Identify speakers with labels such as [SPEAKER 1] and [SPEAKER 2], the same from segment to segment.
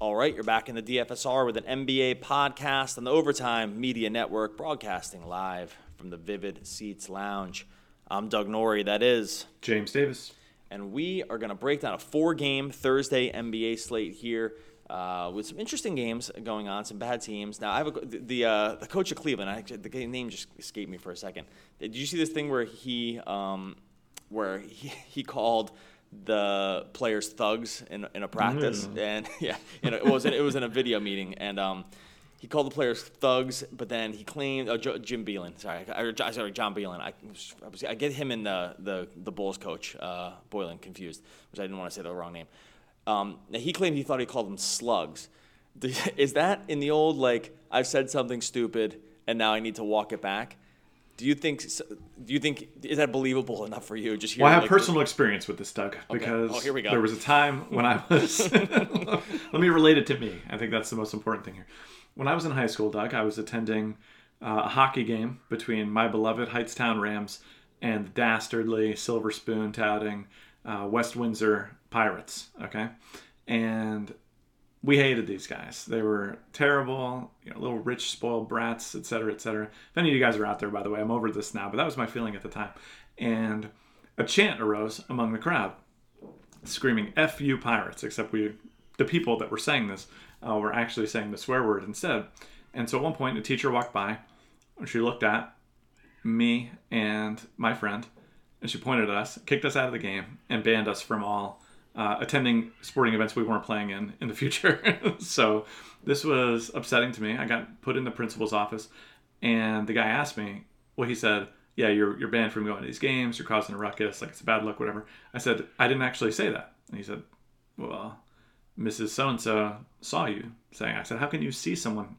[SPEAKER 1] All right, you're back in the DFSR with an NBA podcast on the Overtime Media Network, broadcasting live from the Vivid Seats Lounge. I'm Doug Norrie, that is.
[SPEAKER 2] James Davis.
[SPEAKER 1] And we are going to break down a four game Thursday NBA slate here. Uh, with some interesting games going on, some bad teams. Now I have a, the the, uh, the coach of Cleveland. I, the name just escaped me for a second. Did you see this thing where he um, where he, he called the players thugs in, in a practice, mm. and yeah, you know, it was in, it was in a video meeting, and um, he called the players thugs, but then he claimed oh, Jim Beilein, sorry, I, sorry, John Beilein. I, I, get him and the the, the Bulls coach uh, Boylen confused, which I didn't want to say the wrong name. Um, he claimed he thought he called them slugs. Is that in the old like I've said something stupid and now I need to walk it back? Do you think? Do you think is that believable enough for you?
[SPEAKER 2] Just well, I have like, personal experience with this, Doug, because
[SPEAKER 1] okay. oh, here we go.
[SPEAKER 2] there was a time when I was. let me relate it to me. I think that's the most important thing here. When I was in high school, Doug, I was attending uh, a hockey game between my beloved Hightstown Rams and the dastardly silver spoon touting uh, West Windsor Pirates. Okay, and we hated these guys. They were terrible, you know, little rich, spoiled brats, et cetera, et cetera. If any of you guys are out there, by the way, I'm over this now, but that was my feeling at the time. And a chant arose among the crowd, screaming "F you pirates!" Except we, the people that were saying this, uh, were actually saying the swear word instead. And so at one point, a teacher walked by. And she looked at me and my friend, and she pointed at us, kicked us out of the game, and banned us from all uh, attending sporting events we weren't playing in in the future. so this was upsetting to me. I got put in the principal's office, and the guy asked me. Well, he said, "Yeah, you're you're banned from going to these games. You're causing a ruckus. Like it's a bad luck, whatever." I said, "I didn't actually say that." And he said, "Well, Mrs. So and So saw you saying." I said, "How can you see someone?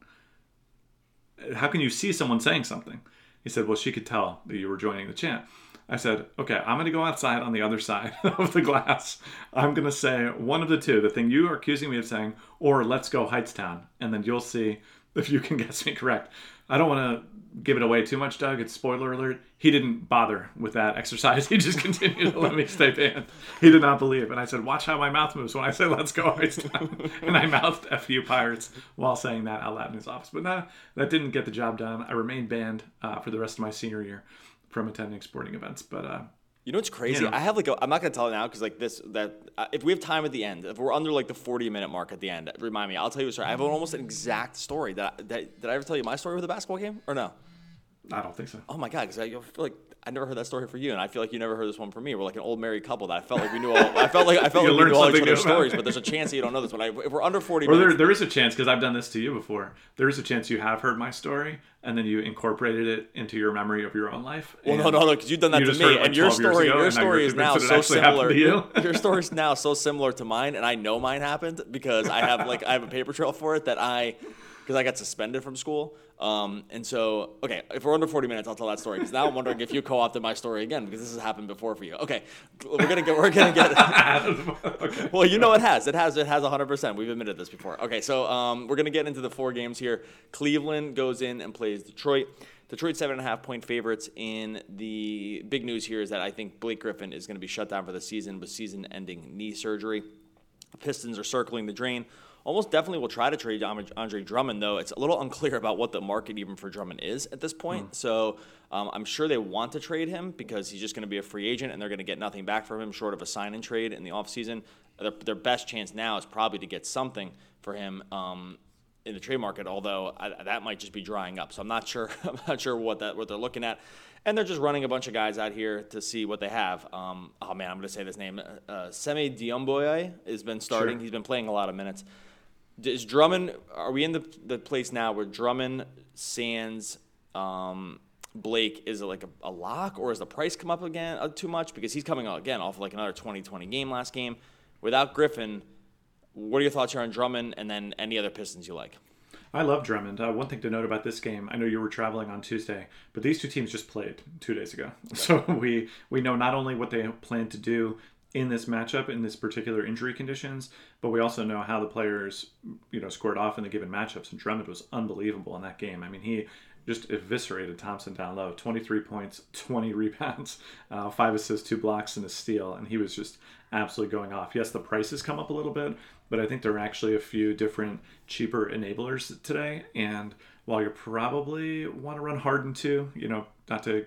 [SPEAKER 2] How can you see someone saying something?" He said, "Well, she could tell that you were joining the chant." I said, okay, I'm going to go outside on the other side of the glass. I'm going to say one of the two, the thing you are accusing me of saying, or let's go Hightstown. And then you'll see if you can guess me correct. I don't want to give it away too much, Doug. It's spoiler alert. He didn't bother with that exercise. He just continued to let me stay banned. He did not believe. And I said, watch how my mouth moves when I say let's go Hightstown. and I mouthed F you pirates while saying that out loud in his office. But no, that didn't get the job done. I remained banned uh, for the rest of my senior year from attending sporting events. But uh,
[SPEAKER 1] you know what's crazy? You know, I have like a, I'm not gonna tell it now because like this that uh, if we have time at the end, if we're under like the 40 minute mark at the end, remind me. I'll tell you a story. I have almost an exact story. That, that did I ever tell you my story with the basketball game or no?
[SPEAKER 2] I don't think so.
[SPEAKER 1] Oh my god! Because I feel like I never heard that story for you, and I feel like you never heard this one from me. We're like an old married couple that I felt like we knew. All, I felt like I felt like we knew all each other's stories, but there's a chance that you don't know this one. I, if we're under forty,
[SPEAKER 2] or
[SPEAKER 1] minutes,
[SPEAKER 2] there, there is a chance because I've done this to you before. There is a chance you have heard my story, and then you incorporated it into your memory of your own life.
[SPEAKER 1] Well, no, no, no, because you've done that you to me, like and your story, ago, your story is now so similar. You. your story is now so similar to mine, and I know mine happened because I have like I have a paper trail for it that I because I got suspended from school. Um, and so, okay, if we're under 40 minutes, I'll tell that story. Because now I'm wondering if you co-opted my story again, because this has happened before for you. Okay, we're gonna get, we're gonna get. okay. Well, you know it has, it has, it has 100. percent We've admitted this before. Okay, so um, we're gonna get into the four games here. Cleveland goes in and plays Detroit. Detroit seven and a half point favorites. In the big news here is that I think Blake Griffin is going to be shut down for the season with season-ending knee surgery. Pistons are circling the drain almost definitely will try to trade Andre Drummond, though it's a little unclear about what the market even for Drummond is at this point. Mm. So um, I'm sure they want to trade him because he's just going to be a free agent and they're going to get nothing back from him short of a sign and trade in the offseason. Their, their best chance now is probably to get something for him. Um, in the trade market, although I, that might just be drying up. So I'm not sure. I'm not sure what that what they're looking at, and they're just running a bunch of guys out here to see what they have. Um, oh man, I'm going to say this name. Uh, uh Semi Diomboye has been starting. Sure. He's been playing a lot of minutes. Is Drummond? Are we in the the place now where Drummond, Sands, um, Blake is it like a, a, lock, or has the price come up again uh, too much because he's coming again off like another 2020 game last game without Griffin? What are your thoughts here on Drummond, and then any other Pistons you like?
[SPEAKER 2] I love Drummond. Uh, one thing to note about this game, I know you were traveling on Tuesday, but these two teams just played two days ago, so we we know not only what they plan to do in this matchup in this particular injury conditions, but we also know how the players, you know, scored off in the given matchups. And Drummond was unbelievable in that game. I mean, he just eviscerated Thompson down low. 23 points, 20 rebounds, uh, five assists, two blocks, and a steal. And he was just absolutely going off. Yes, the prices come up a little bit, but I think there are actually a few different cheaper enablers today. And while you probably want to run Harden too, you know, not to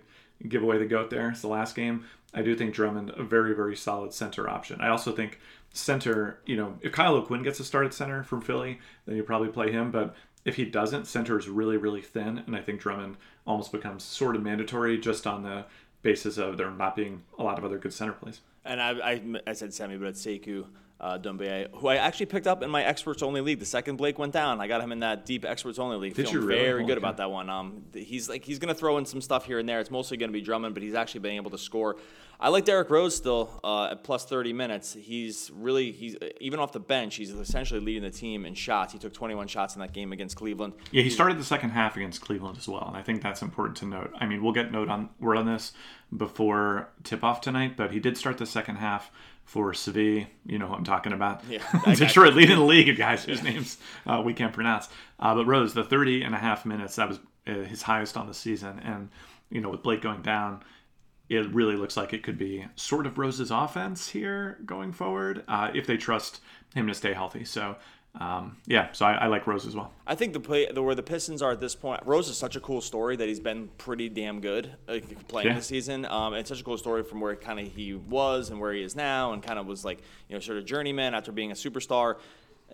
[SPEAKER 2] give away the goat there, it's the last game. I do think Drummond a very, very solid center option. I also think center, you know, if Kyle O'Quinn gets a start at center from Philly, then you probably play him. But if he doesn't, center is really, really thin, and I think Drummond almost becomes sort of mandatory just on the basis of there not being a lot of other good center plays.
[SPEAKER 1] And I, I, I said Sammy, but it's Sekou uh, Doumbouya, who I actually picked up in my experts only league. The second Blake went down, I got him in that deep experts only league.
[SPEAKER 2] Did
[SPEAKER 1] Feeling
[SPEAKER 2] you really?
[SPEAKER 1] very good okay. about that one. Um, he's like he's gonna throw in some stuff here and there. It's mostly gonna be Drummond, but he's actually been able to score. I like Derrick Rose still uh, at plus 30 minutes. He's really he's even off the bench. He's essentially leading the team in shots. He took 21 shots in that game against Cleveland.
[SPEAKER 2] Yeah, he started the second half against Cleveland as well, and I think that's important to note. I mean, we'll get note on word on this before tip off tonight, but he did start the second half for Seville. You know who I'm talking about.
[SPEAKER 1] Yeah.
[SPEAKER 2] Detroit leading the league of guys whose names uh, we can't pronounce. Uh, but Rose, the 30 and a half minutes, that was uh, his highest on the season. And, you know, with Blake going down, it really looks like it could be sort of Rose's offense here going forward uh, if they trust him to stay healthy. So um, yeah, so I, I, like Rose as well.
[SPEAKER 1] I think the play the, where the Pistons are at this point, Rose is such a cool story that he's been pretty damn good playing yeah. this season. Um, it's such a cool story from where kind of he was and where he is now, and kind of was like you know sort of journeyman after being a superstar.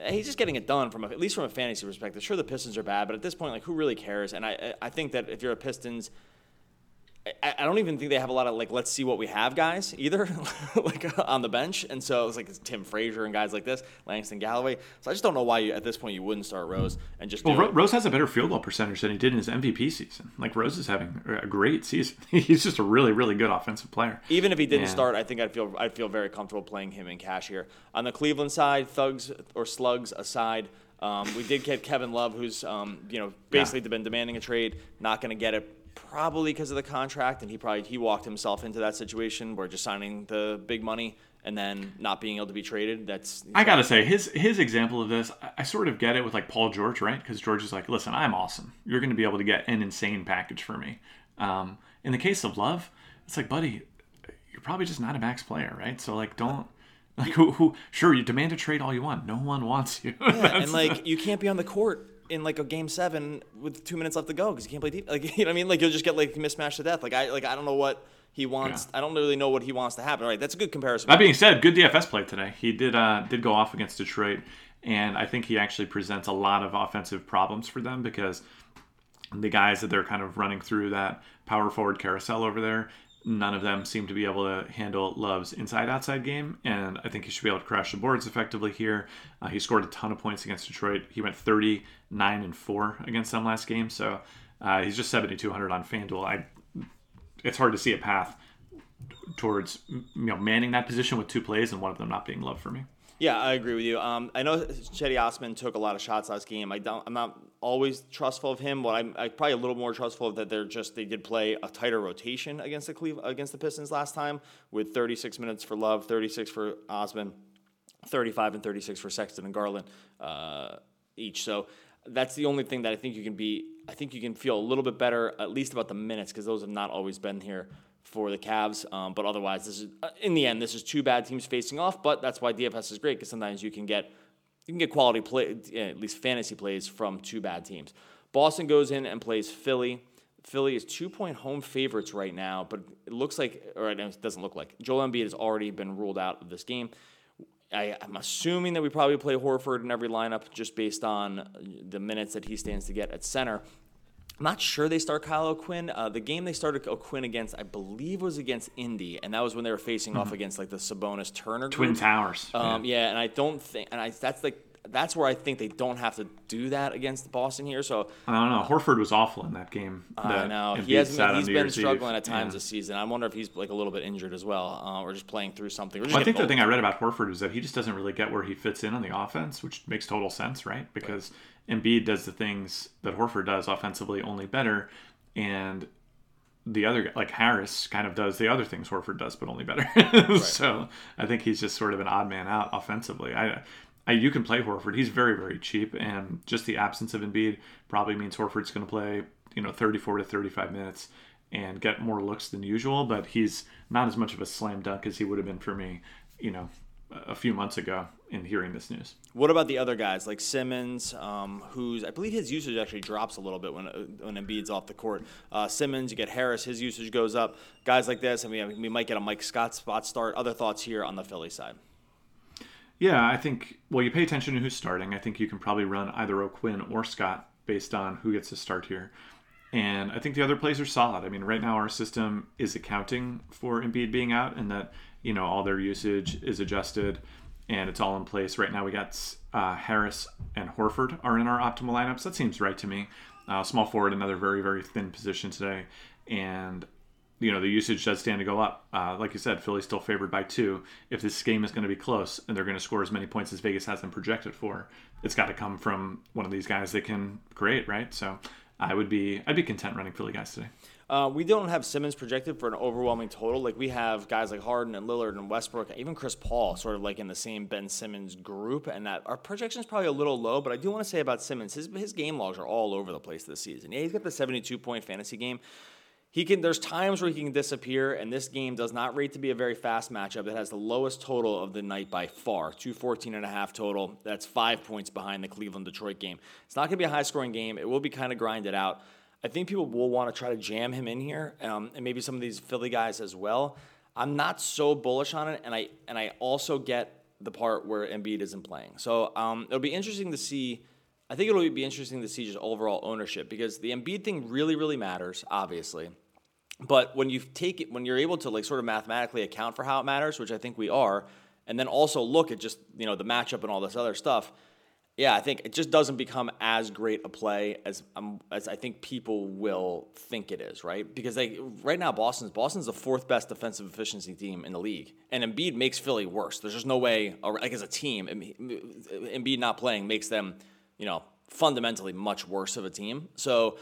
[SPEAKER 1] He's just getting it done from a, at least from a fantasy perspective. Sure, the Pistons are bad, but at this point, like who really cares? And I I think that if you're a Pistons I, I don't even think they have a lot of like let's see what we have guys either, like on the bench. And so it's like it's Tim Frazier and guys like this, Langston Galloway. So I just don't know why you, at this point you wouldn't start Rose and just.
[SPEAKER 2] Well, Ro- Rose has a better field goal percentage than he did in his MVP season. Like Rose is having a great season. He's just a really really good offensive player.
[SPEAKER 1] Even if he didn't start, I think I'd feel I'd feel very comfortable playing him in cash here. On the Cleveland side, thugs or slugs aside. Um, we did get Kevin Love, who's um, you know basically yeah. been demanding a trade, not going to get it probably because of the contract, and he probably he walked himself into that situation where just signing the big money and then not being able to be traded. That's
[SPEAKER 2] I gotta say his his example of this. I, I sort of get it with like Paul George, right? Because George is like, listen, I'm awesome. You're going to be able to get an insane package for me. Um, in the case of Love, it's like, buddy, you're probably just not a max player, right? So like, don't. Like who, who? Sure, you demand a trade all you want. No one wants you.
[SPEAKER 1] Yeah, and like you can't be on the court in like a game seven with two minutes left to go because you can't play deep. Like you know what I mean? Like you'll just get like mismatched to death. Like I like I don't know what he wants. Yeah. I don't really know what he wants to happen. Right? That's a good comparison.
[SPEAKER 2] That being said, good DFS play today. He did uh, did go off against Detroit, and I think he actually presents a lot of offensive problems for them because the guys that they're kind of running through that power forward carousel over there none of them seem to be able to handle Love's inside outside game, and I think he should be able to crash the boards effectively here. Uh, he scored a ton of points against Detroit. He went 39 and 4 against them last game, so uh, he's just 7,200 on FanDuel. I, it's hard to see a path towards you know manning that position with two plays and one of them not being Love for me.
[SPEAKER 1] Yeah, I agree with you. Um, I know Cedi Osman took a lot of shots last game. I don't. I'm not always trustful of him, but I'm, I'm probably a little more trustful of that. They're just they did play a tighter rotation against the Cleve, against the Pistons last time with 36 minutes for Love, 36 for Osman, 35 and 36 for Sexton and Garland uh, each. So that's the only thing that I think you can be. I think you can feel a little bit better, at least about the minutes, because those have not always been here for the Cavs. Um, but otherwise, this is uh, in the end, this is two bad teams facing off. But that's why DFS is great because sometimes you can get you can get quality play, at least fantasy plays from two bad teams. Boston goes in and plays Philly. Philly is two point home favorites right now, but it looks like, or it doesn't look like, Joel Embiid has already been ruled out of this game. I, am assuming that we probably play Horford in every lineup just based on the minutes that he stands to get at center. I'm not sure they start Kyle O'Quinn. Uh, the game they started O'Quinn against, I believe, was against Indy, and that was when they were facing mm-hmm. off against like the Sabonis Turner
[SPEAKER 2] Twin Towers.
[SPEAKER 1] Um, yeah. yeah. and I don't think, and I that's like that's where I think they don't have to do that against Boston here. So
[SPEAKER 2] I don't know. Horford was awful in that game.
[SPEAKER 1] I know he has been, he's been struggling Eve. at times yeah. this season. I wonder if he's like a little bit injured as well, uh, or just playing through something.
[SPEAKER 2] Well, I think the thing I read about Horford is that he just doesn't really get where he fits in on the offense, which makes total sense, right? Because right. Embiid does the things that Horford does offensively only better and the other guy like Harris kind of does the other things Horford does, but only better. right. So I think he's just sort of an odd man out offensively. I, I, you can play Horford. He's very very cheap, and just the absence of Embiid probably means Horford's going to play you know 34 to 35 minutes and get more looks than usual, but he's not as much of a slam dunk as he would have been for me, you know, a few months ago in hearing this news.
[SPEAKER 1] What about the other guys like Simmons, um, who's I believe his usage actually drops a little bit when when Embiid's off the court. Uh, Simmons, you get Harris, his usage goes up. Guys like this, I mean, we might get a Mike Scott spot start. Other thoughts here on the Philly side?
[SPEAKER 2] Yeah, I think well, you pay attention to who's starting. I think you can probably run either O'Quinn or Scott based on who gets to start here. And I think the other plays are solid. I mean, right now our system is accounting for Embiid being out, and that you know all their usage is adjusted, and it's all in place. Right now we got uh, Harris and Horford are in our optimal lineups. That seems right to me. Uh, small forward, another very very thin position today, and you know the usage does stand to go up. Uh, like you said, Philly's still favored by two. If this game is going to be close and they're going to score as many points as Vegas has them projected for, it's got to come from one of these guys that can create, right? So I would be I'd be content running Philly guys today.
[SPEAKER 1] Uh, we don't have Simmons projected for an overwhelming total. Like we have guys like Harden and Lillard and Westbrook, even Chris Paul, sort of like in the same Ben Simmons group. And that our projection is probably a little low. But I do want to say about Simmons, his his game logs are all over the place this season. Yeah, he's got the 72 point fantasy game. He can. There's times where he can disappear, and this game does not rate to be a very fast matchup. It has the lowest total of the night by far, 214 and a half total. That's five points behind the Cleveland Detroit game. It's not going to be a high scoring game. It will be kind of grinded out. I think people will want to try to jam him in here, um, and maybe some of these Philly guys as well. I'm not so bullish on it, and I and I also get the part where Embiid isn't playing. So um, it'll be interesting to see. I think it'll be interesting to see just overall ownership because the Embiid thing really, really matters, obviously. But when you take it, when you're able to like sort of mathematically account for how it matters, which I think we are, and then also look at just you know the matchup and all this other stuff, yeah, I think it just doesn't become as great a play as um, as I think people will think it is, right? Because they right now Boston's Boston's the fourth best defensive efficiency team in the league, and Embiid makes Philly worse. There's just no way, like as a team, Embiid not playing makes them, you know, fundamentally much worse of a team. So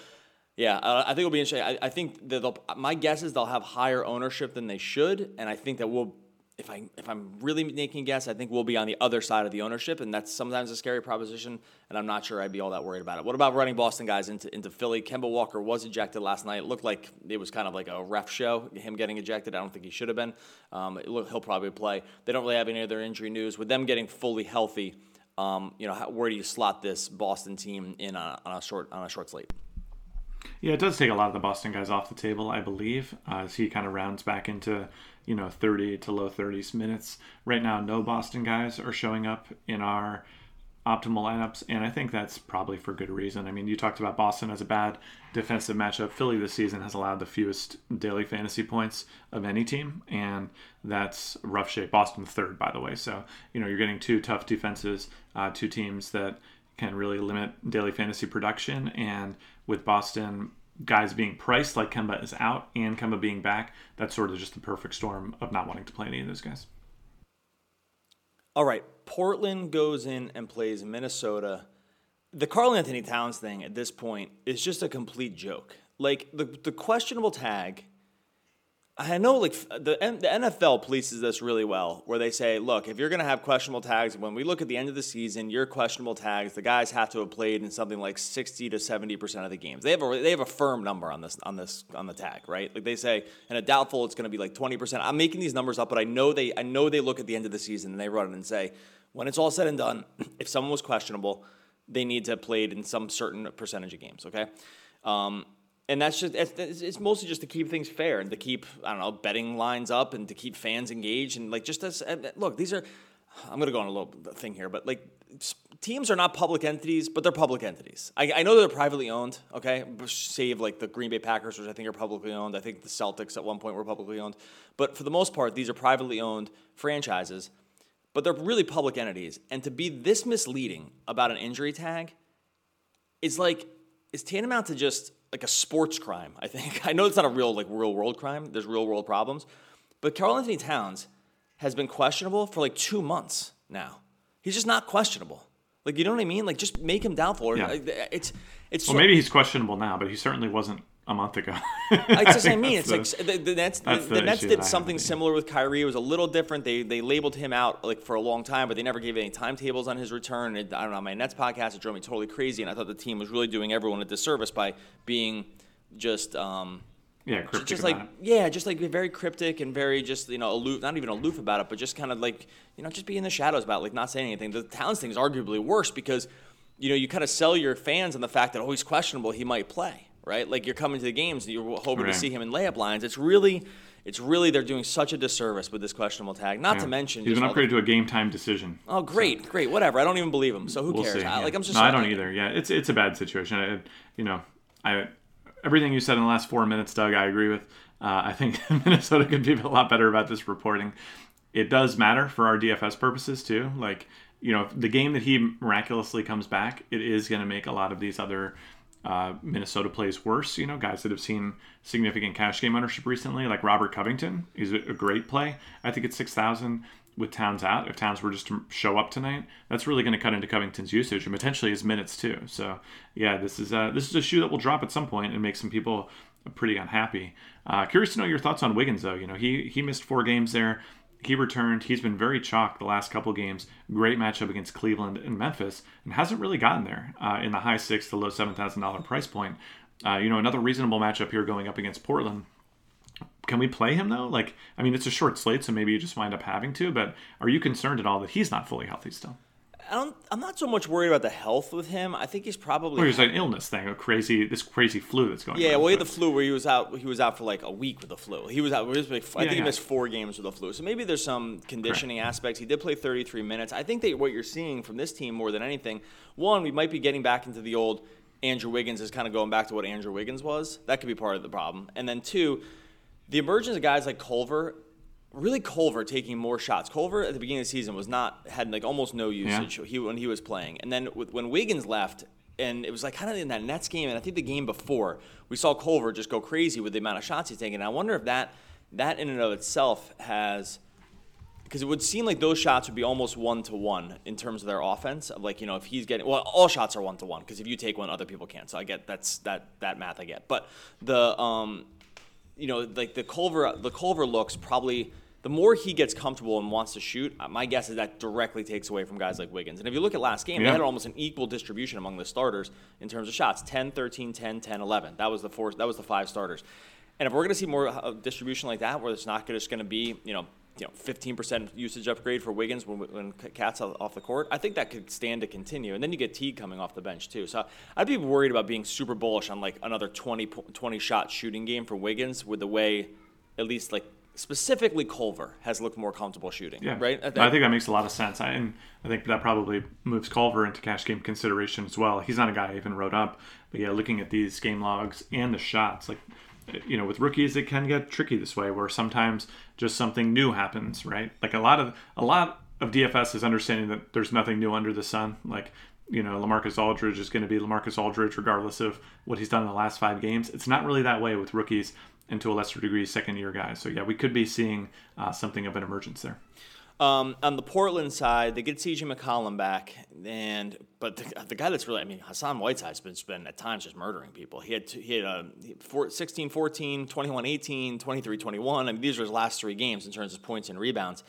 [SPEAKER 1] yeah, I think it'll be interesting. I, I think that my guess is they'll have higher ownership than they should, and I think that we'll. If I if I'm really making a guess, I think we'll be on the other side of the ownership, and that's sometimes a scary proposition. And I'm not sure I'd be all that worried about it. What about running Boston guys into into Philly? Kemba Walker was ejected last night. It looked like it was kind of like a ref show. Him getting ejected, I don't think he should have been. Um, he'll probably play. They don't really have any other injury news. With them getting fully healthy, um, you know, how, where do you slot this Boston team in on a, on a short on a short slate?
[SPEAKER 2] Yeah, it does take a lot of the Boston guys off the table, I believe, uh, as he kind of rounds back into you know 30 to low 30s minutes. Right now, no Boston guys are showing up in our optimal lineups, and I think that's probably for good reason. I mean, you talked about Boston as a bad defensive matchup. Philly this season has allowed the fewest daily fantasy points of any team, and that's rough shape. Boston third, by the way. So you know you're getting two tough defenses, uh, two teams that can really limit daily fantasy production. And with Boston guys being priced like Kemba is out and Kemba being back, that's sort of just the perfect storm of not wanting to play any of those guys.
[SPEAKER 1] All right, Portland goes in and plays Minnesota. The Karl-Anthony Towns thing at this point is just a complete joke. Like the the questionable tag I know, like the the NFL polices this really well, where they say, look, if you're going to have questionable tags, when we look at the end of the season, your questionable tags, the guys have to have played in something like sixty to seventy percent of the games. They have a they have a firm number on this on this on the tag, right? Like they say, in a doubtful, it's going to be like twenty percent. I'm making these numbers up, but I know they I know they look at the end of the season and they run it and say, when it's all said and done, if someone was questionable, they need to have played in some certain percentage of games. Okay. Um, and that's just it's, it's, mostly just to keep things fair and to keep I don't know betting lines up and to keep fans engaged and like just as look these are I'm gonna go on a little thing here but like teams are not public entities but they're public entities. I, I know they're privately owned okay? Save like the Green Bay Packers which I think are publicly owned. I think the Celtics at one point were publicly owned. But for the most part these are privately owned franchises but they're really public entities. And to be this misleading about an injury tag is like is tantamount to just like a sports crime. I think I know it's not a real like real world crime. There's real world problems, but Karl-Anthony Towns has been questionable for like two months now. He's just not questionable. Like you know what I mean? Like just make him doubtful. Yeah. It's it's.
[SPEAKER 2] Well, maybe he's questionable now, but he certainly wasn't a month ago.
[SPEAKER 1] it's the same. I mean, it's the, like the, the Nets. The, the Nets did something similar with Kyrie. It was a little different. They they labeled him out like for a long time, but they never gave any timetables on his return. And I don't know. My Nets podcast it drove me totally crazy, and I thought the team was really doing everyone a disservice by being just. Um,
[SPEAKER 2] yeah, cryptic
[SPEAKER 1] just like yeah, just like very cryptic and very just you know aloof, not even aloof about it, but just kind of like you know just be in the shadows about it, like not saying anything. The Towns thing is arguably worse because you know you kind of sell your fans on the fact that oh he's questionable, he might play, right? Like you're coming to the games and you're hoping right. to see him in layup lines. It's really it's really they're doing such a disservice with this questionable tag. Not yeah. to mention
[SPEAKER 2] he's been upgraded to a game time decision.
[SPEAKER 1] Oh, great, so. great, whatever. I don't even believe him. So who
[SPEAKER 2] we'll
[SPEAKER 1] cares?
[SPEAKER 2] See, I,
[SPEAKER 1] yeah. Like I'm just.
[SPEAKER 2] No, I don't either. Yeah, it's it's a bad situation. I, you know, I everything you said in the last four minutes, Doug, I agree with. Uh, I think Minnesota could be a lot better about this reporting. It does matter for our DFS purposes too. Like, you know, the game that he miraculously comes back, it is going to make a lot of these other uh, Minnesota plays worse. You know, guys that have seen significant cash game ownership recently, like Robert Covington, is a great play. I think it's six thousand with Towns out. If Towns were just to show up tonight, that's really going to cut into Covington's usage and potentially his minutes too. So yeah, this is a, this is a shoe that will drop at some point and make some people pretty unhappy. Uh, curious to know your thoughts on Wiggins, though. You know, he he missed four games there. He returned. He's been very chalk the last couple games. Great matchup against Cleveland and Memphis, and hasn't really gotten there uh, in the high six to low seven thousand dollar price point. Uh, you know, another reasonable matchup here going up against Portland. Can we play him though? Like, I mean, it's a short slate, so maybe you just wind up having to. But are you concerned at all that he's not fully healthy still?
[SPEAKER 1] I don't. I'm not so much worried about the health with him. I think he's probably.
[SPEAKER 2] Well, there's an illness thing, a crazy, this crazy flu that's going.
[SPEAKER 1] Yeah,
[SPEAKER 2] on,
[SPEAKER 1] well, he had the flu where he was out. He was out for like a week with the flu. He was out. Was like, I think yeah. he missed four games with the flu. So maybe there's some conditioning Correct. aspects. He did play 33 minutes. I think that what you're seeing from this team more than anything, one, we might be getting back into the old Andrew Wiggins is kind of going back to what Andrew Wiggins was. That could be part of the problem. And then two, the emergence of guys like Culver really Culver taking more shots. Culver at the beginning of the season was not had like almost no usage yeah. he, when he was playing, and then with, when Wiggins left, and it was like kind of in that Nets game, and I think the game before we saw Culver just go crazy with the amount of shots he's taking. And I wonder if that that in and of itself has because it would seem like those shots would be almost one to one in terms of their offense. Of like you know if he's getting well, all shots are one to one because if you take one, other people can't. So I get that's that that math I get, but the um you know, like the Culver, the Culver looks probably the more he gets comfortable and wants to shoot, uh, my guess is that directly takes away from guys like Wiggins. And if you look at last game, yeah. they had almost an equal distribution among the starters in terms of shots 10, 13, 10, 10, 11. That was the four, that was the five starters. And if we're going to see more uh, distribution like that, where it's not just going to be, you know, you know, 15% usage upgrade for Wiggins when, when KAT's off the court, I think that could stand to continue. And then you get Teague coming off the bench too. So I'd be worried about being super bullish on like another 20, 20 shot shooting game for Wiggins with the way, at least like specifically Culver has looked more comfortable shooting.
[SPEAKER 2] Yeah,
[SPEAKER 1] right.
[SPEAKER 2] I think, I think that makes a lot of sense. I, and I think that probably moves Culver into cash game consideration as well. He's not a guy I even wrote up, but yeah, looking at these game logs and the shots, like you know, with rookies, it can get tricky this way, where sometimes just something new happens, right? Like a lot of a lot of DFS is understanding that there's nothing new under the sun. Like, you know, Lamarcus Aldridge is going to be Lamarcus Aldridge regardless of what he's done in the last five games. It's not really that way with rookies and to a lesser degree second year guys. So yeah, we could be seeing uh, something of an emergence there.
[SPEAKER 1] Um, on the Portland side, they get CJ McCollum back, and but the, the, guy that's really, I mean, Hassan Whiteside's been, been at times just murdering people. He had he had uh, 16 14, 21 18, 23 21. I mean, these are his last three games in terms of points and rebounds.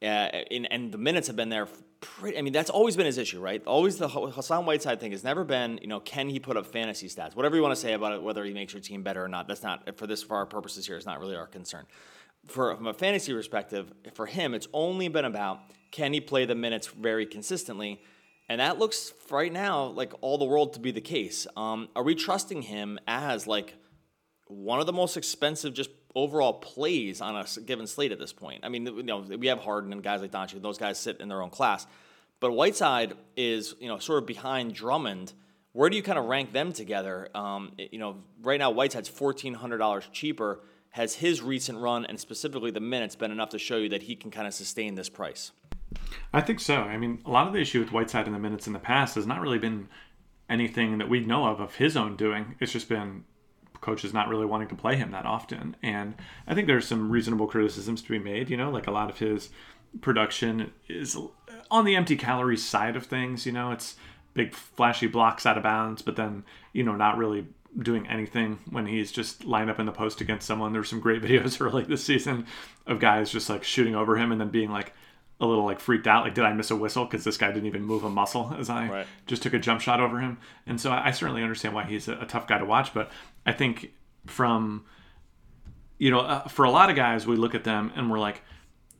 [SPEAKER 1] Uh, and, and the minutes have been there. Pretty, I mean, that's always been his issue, right? Always the Hassan Whiteside thing has never been, you know, can he put up fantasy stats? Whatever you want to say about it, whether he makes your team better or not, that's not for this for our purposes here. It's not really our concern for from a fantasy perspective, for him, it's only been about can he play the minutes very consistently, and that looks right now like all the world to be the case. Um, are we trusting him as like one of the most expensive just overall plays on a given slate at this point? I mean, you know, we have Harden and guys like Doncic; those guys sit in their own class, but Whiteside is you know sort of behind Drummond. Where do you kind of rank them together? Um, you know, right now Whiteside's fourteen hundred dollars cheaper has his recent run and specifically the minutes been enough to show you that he can kind of sustain this price?
[SPEAKER 2] I think so. I mean, a lot of the issue with Whiteside in the minutes in the past has not really been anything that we know of of his own doing. It's just been coaches not really wanting to play him that often. And I think there's some reasonable criticisms to be made. You know, like a lot of his production is on the empty calories side of things. You know, it's big flashy blocks out of bounds, but then you know not really doing anything when he's just lined up in the post against someone. There were some great videos early this season of guys just like shooting over him and then being like a little like freaked out. Like, did I miss a whistle? Because this guy didn't even move a muscle as I right. just took a jump shot over him. And so I, I certainly understand why he's a, a, tough guy to watch. But I think from, you know, uh, for a lot of guys, we look at them and we're like,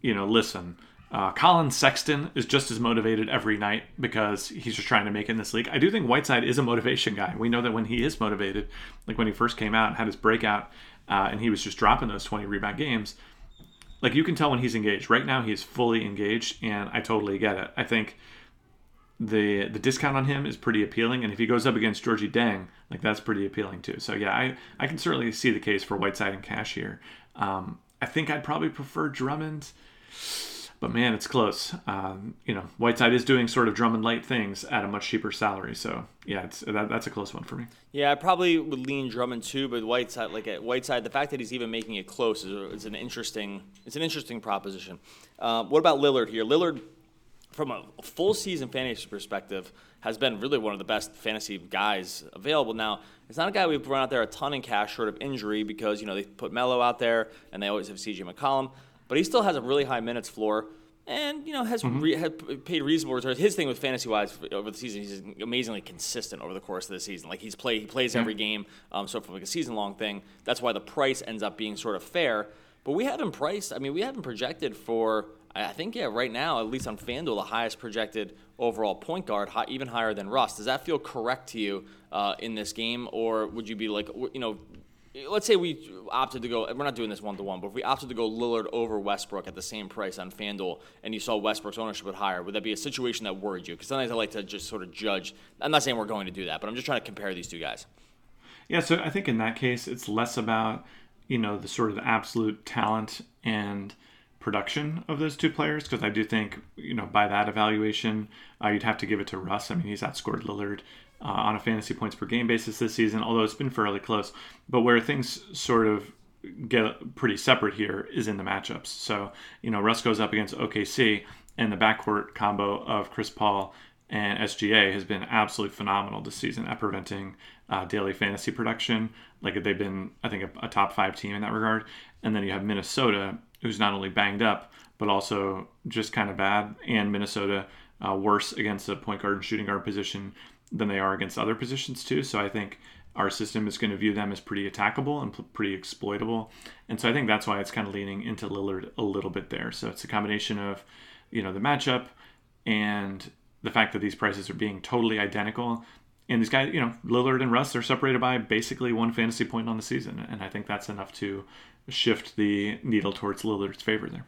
[SPEAKER 2] you know, listen, uh, Collin Sexton is just as motivated every night because he's just trying to make it in this league. I do think Whiteside is a motivation guy. We know that when he is motivated, like when he first came out and had his breakout, uh, and he was just dropping those 20 rebound games, like you can tell when he's engaged. Right now, he's fully engaged, and I totally get it. I think the the discount on him is pretty appealing, and if he goes up against Gorgui Dieng, like that's pretty appealing too. So yeah, I I can certainly see the case for Whiteside and Cash here. Um, I think I'd probably prefer Drummond but man, it's close. Um, you know, Whiteside is doing sort of Drummond light things at a much cheaper salary. So yeah, it's that, that's a close one for me.
[SPEAKER 1] Yeah, I probably would lean Drummond too, but Whiteside, like at Whiteside, the fact that he's even making it close is, is an interesting. It's an interesting proposition. Uh, what about Lillard here? Lillard, from a full season fantasy perspective, has been really one of the best fantasy guys available. Now, it's not a guy we've run out there a ton in cash short of injury because you know they put Melo out there and they always have CJ McCollum but he still has a really high minutes floor and you know has, mm-hmm. re- paid reasonable returns. His thing with fantasy wise over the season, he's amazingly consistent over the course of the season. Like he's play he plays every game. Um, so from like a season long thing, that's why the price ends up being sort of fair. But we haven't priced. I mean, we haven't projected for. I think yeah, right now at least on FanDuel, the highest projected overall point guard, high, even higher than Russ. Does that feel correct to you uh, in this game, or would you be like, you know, let's say we opted to go, we're not doing this one to one, but if we opted to go Lillard over Westbrook at the same price on FanDuel and you saw Westbrook's ownership at higher, would that be a situation that worried you? Because sometimes I like to just sort of judge. I'm not saying we're going to do that, but I'm just trying to compare these two guys.
[SPEAKER 2] Yeah, so I think in that case, it's less about, you know, the sort of absolute talent and production of those two players because I do think, you know, by that evaluation, uh, you'd have to give it to Russ. I mean, he's outscored Lillard uh, on a fantasy points per game basis this season, although it's been fairly close. But where things sort of get pretty separate here is in the matchups. So, you know, Russ goes up against OKC, and the backcourt combo of Chris Paul and SGA has been absolutely phenomenal this season at preventing uh, daily fantasy production. Like they've been, I think, a, a, top five team in that regard. And then you have Minnesota, who's not only banged up, but also just kind of bad, and Minnesota uh, worse against the point guard and shooting guard position than they are against other positions too. So I think our system is going to view them as pretty attackable and pretty exploitable. And so I think that's why it's kind of leaning into Lillard a little bit there. So it's a combination of, you know, the matchup and the fact that these prices are being totally identical. And these guys, you know, Lillard and Russ are separated by basically one fantasy point on the season. And I think that's enough to shift the needle towards Lillard's favor there.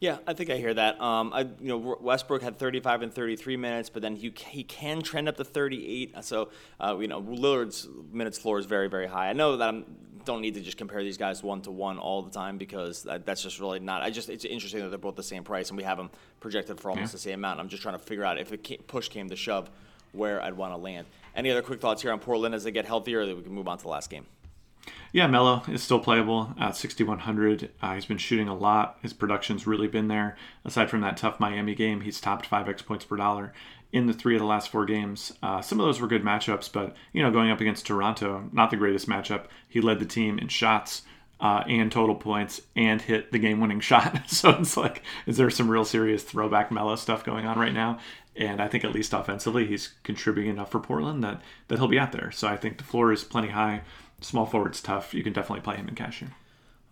[SPEAKER 1] Yeah, I think I hear that. Um, I, you know, Westbrook had 35 and 33 minutes, but then he, he can trend up to 38. So, uh, you know, Lillard's minutes floor is very, very high. I know that I don't need to just compare these guys one to one all the time because that, that's just really not. I just it's interesting that they're both the same price and we have them projected for almost yeah. the same amount. I'm just trying to figure out if came, push came to shove, where I'd want to land. Any other quick thoughts here on Portland as they get healthier, or we can move on to the last game?
[SPEAKER 2] Yeah, Melo is still playable at 6,100. Uh, he's been shooting a lot. His production's really been there. Aside from that tough Miami game, he's topped 5x points per dollar in the three of the last four games. Uh, some of those were good matchups, but, you know, going up against Toronto, not the greatest matchup. He led the team in shots. Uh, and total points and hit the game winning shot. so it's like, is there some real serious throwback Melo stuff going on right now? And I think at least offensively, he's contributing enough for Portland that, that he'll be out there. So I think the floor is plenty high small forward's tough. You can definitely play him in cash here.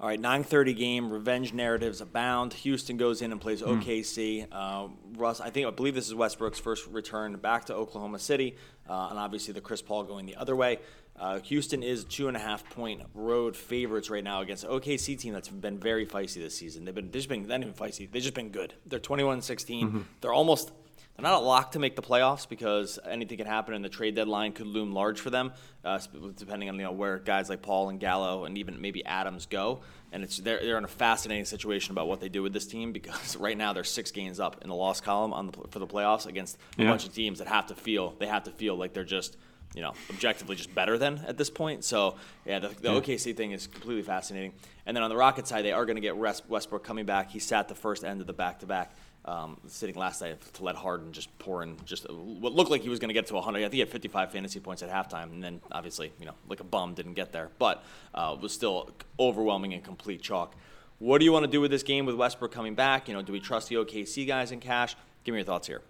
[SPEAKER 1] All right, 9:30 game. Revenge narratives abound. Houston goes in and plays OKC. Mm. Uh, Russ, I think I believe this is Westbrook's first return back to Oklahoma City, uh, and obviously the Chris Paul going the other way. Uh, Houston is two and a half point road favorites right now against OKC team that's been very feisty this season. They've been they've just been not even feisty. They've just been good. They're 21-16. Mm-hmm. They're almost they're not a lock to make the playoffs because anything can happen, and the trade deadline could loom large for them, uh, depending on you know where guys like Paul and Gallo and even maybe Adams go. And it's they're, they're in a fascinating situation about what they do with this team because right now they're six games up in the loss column on the, for the playoffs against a bunch of teams that have to feel they have to feel like they're just you know objectively just better than at this point. So yeah, the, the yeah. OKC thing is completely fascinating. And then on the Rocket side, they are going to get Westbrook coming back. He sat the first end of the back to back um, sitting last night to let Harden just pour in just what looked like he was going to get to 100. I think he had 55 fantasy points at halftime, and then obviously, you know, like a bum, didn't get there, but uh, was still overwhelming and complete chalk. What do you want to do with this game with Westbrook coming back? You know, do we trust the OKC guys in cash? Give me your thoughts here.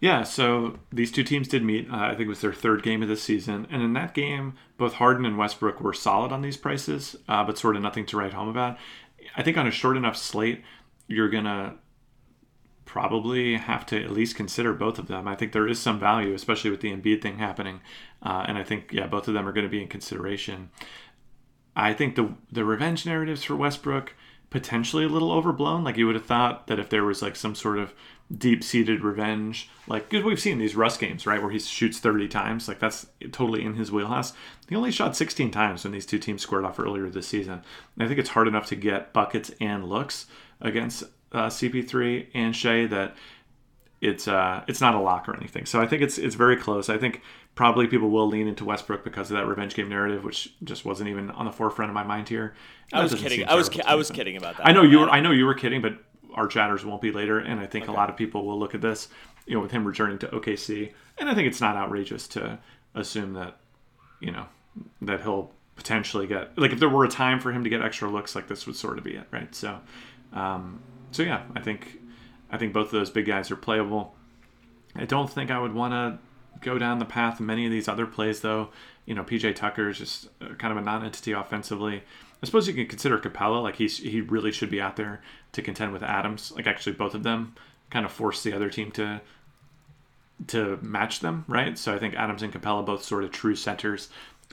[SPEAKER 2] Yeah, so these two teams did meet. Uh, I think it was their third game of the season, and in that game, both Harden and Westbrook were solid on these prices, uh, but sort of nothing to write home about. I think on a short enough slate, you're gonna probably have to at least consider both of them. I think there is some value, especially with the Embiid thing happening, uh, and I think yeah, both of them are going to be in consideration. I think the the revenge narratives for Westbrook potentially a little overblown. Like you would have thought that if there was like some sort of deep seated revenge, like because we've seen these Russ games, right, where he shoots 30 times, like that's totally in his wheelhouse. He only shot 16 times when these two teams squared off earlier this season. And I think it's hard enough to get buckets and looks against uh, CP3 and Shai that it's uh it's not a lock or anything. So I think it's it's very close. I think probably people will lean into Westbrook because of that revenge game narrative, which just wasn't even on the forefront of my mind here.
[SPEAKER 1] I was kidding. I was ki- I was kidding about that.
[SPEAKER 2] I know you were. I know you were kidding, but our chatters won't be later, and I think okay. a lot of people will look at this, you know, with him returning to OKC, and I think it's not outrageous to assume that, you know, that he'll potentially get like if there were a time for him to get extra looks, like this would sort of be it, right? So, um, so yeah, I think I think both of those big guys are playable. I don't think I would want to go down the path of many of these other plays, though. You know, PJ Tucker is just kind of a non-entity offensively. I suppose you can consider Capela like he's he really should be out there to contend with Adams. Like actually, both of them kind of force the other team to to match them, right? So I think Adams and Capela both sort of true centers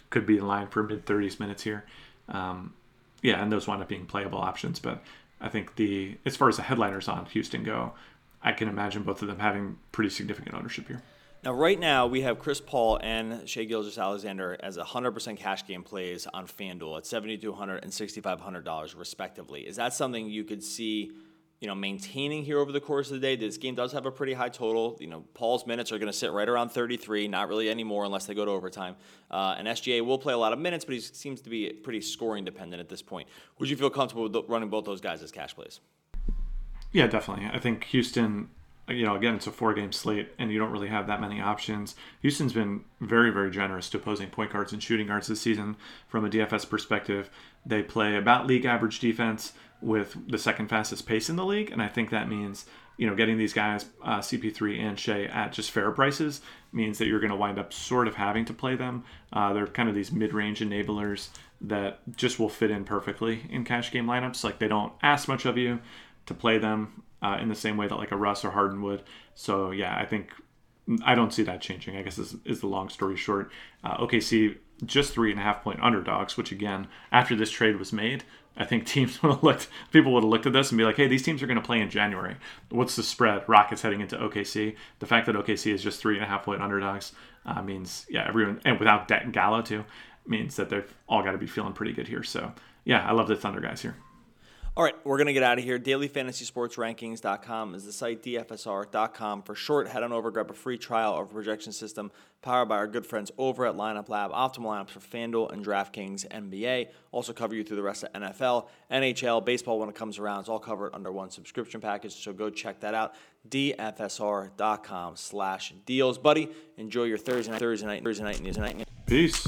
[SPEAKER 2] could be in line for mid 30s minutes here. Um, yeah, and those wind up being playable options. But I think the as far as the headliners on Houston go, I can imagine both of them having pretty significant ownership here.
[SPEAKER 1] Now, right now, we have Chris Paul and Shai Gilgeous-Alexander as 100% cash game plays on FanDuel at $7,200 and $6,500, respectively. Is that something you could see you know, maintaining here over the course of the day. This game does have a pretty high total. You know, Paul's minutes are going to sit right around 33, not really anymore unless they go to overtime. Uh, and SGA will play a lot of minutes, but he seems to be pretty scoring dependent at this point. Would you feel comfortable with running both those guys as cash plays?
[SPEAKER 2] Yeah, definitely. I think Houston, you know, again, it's a four game slate and you don't really have that many options. Houston's been very, very generous to opposing point guards and shooting guards this season from a DFS perspective. They play about league average defense with the second fastest pace in the league, and I think that means you know getting these guys uh, CP3 and Shai at just fair prices means that you're going to wind up sort of having to play them. Uh, they're kind of these mid-range enablers that just will fit in perfectly in cash game lineups. Like they don't ask much of you to play them uh, in the same way that like a Russ or Harden would. So yeah, I think I don't see that changing. I guess is, is the long story short. Uh, OKC just three and a half point underdogs, which again, after this trade was made, I think teams would have looked, people would have looked at this and be like, hey, these teams are going to play in January. What's the spread? Rockets heading into OKC. The fact that OKC is just three and a half point underdogs uh, means, yeah, everyone, and without Deck and Gallo too, means that they've all got to be feeling pretty good here. So, yeah, I love the Thunder guys here.
[SPEAKER 1] All right, we're going to get out of here. DailyFantasySportsRankings.com is the site, DFSR.com. For short, head on over, grab a free trial of a projection system powered by our good friends over at Lineup Lab. Optimal lineups for FanDuel and DraftKings NBA. Also cover you through the rest of NFL, NHL, baseball when it comes around. It's all covered under one subscription package, so go check that out. DFSR.com slash deals. Buddy, enjoy your Thursday night, Thursday night, Thursday night, Thursday night.
[SPEAKER 2] Peace.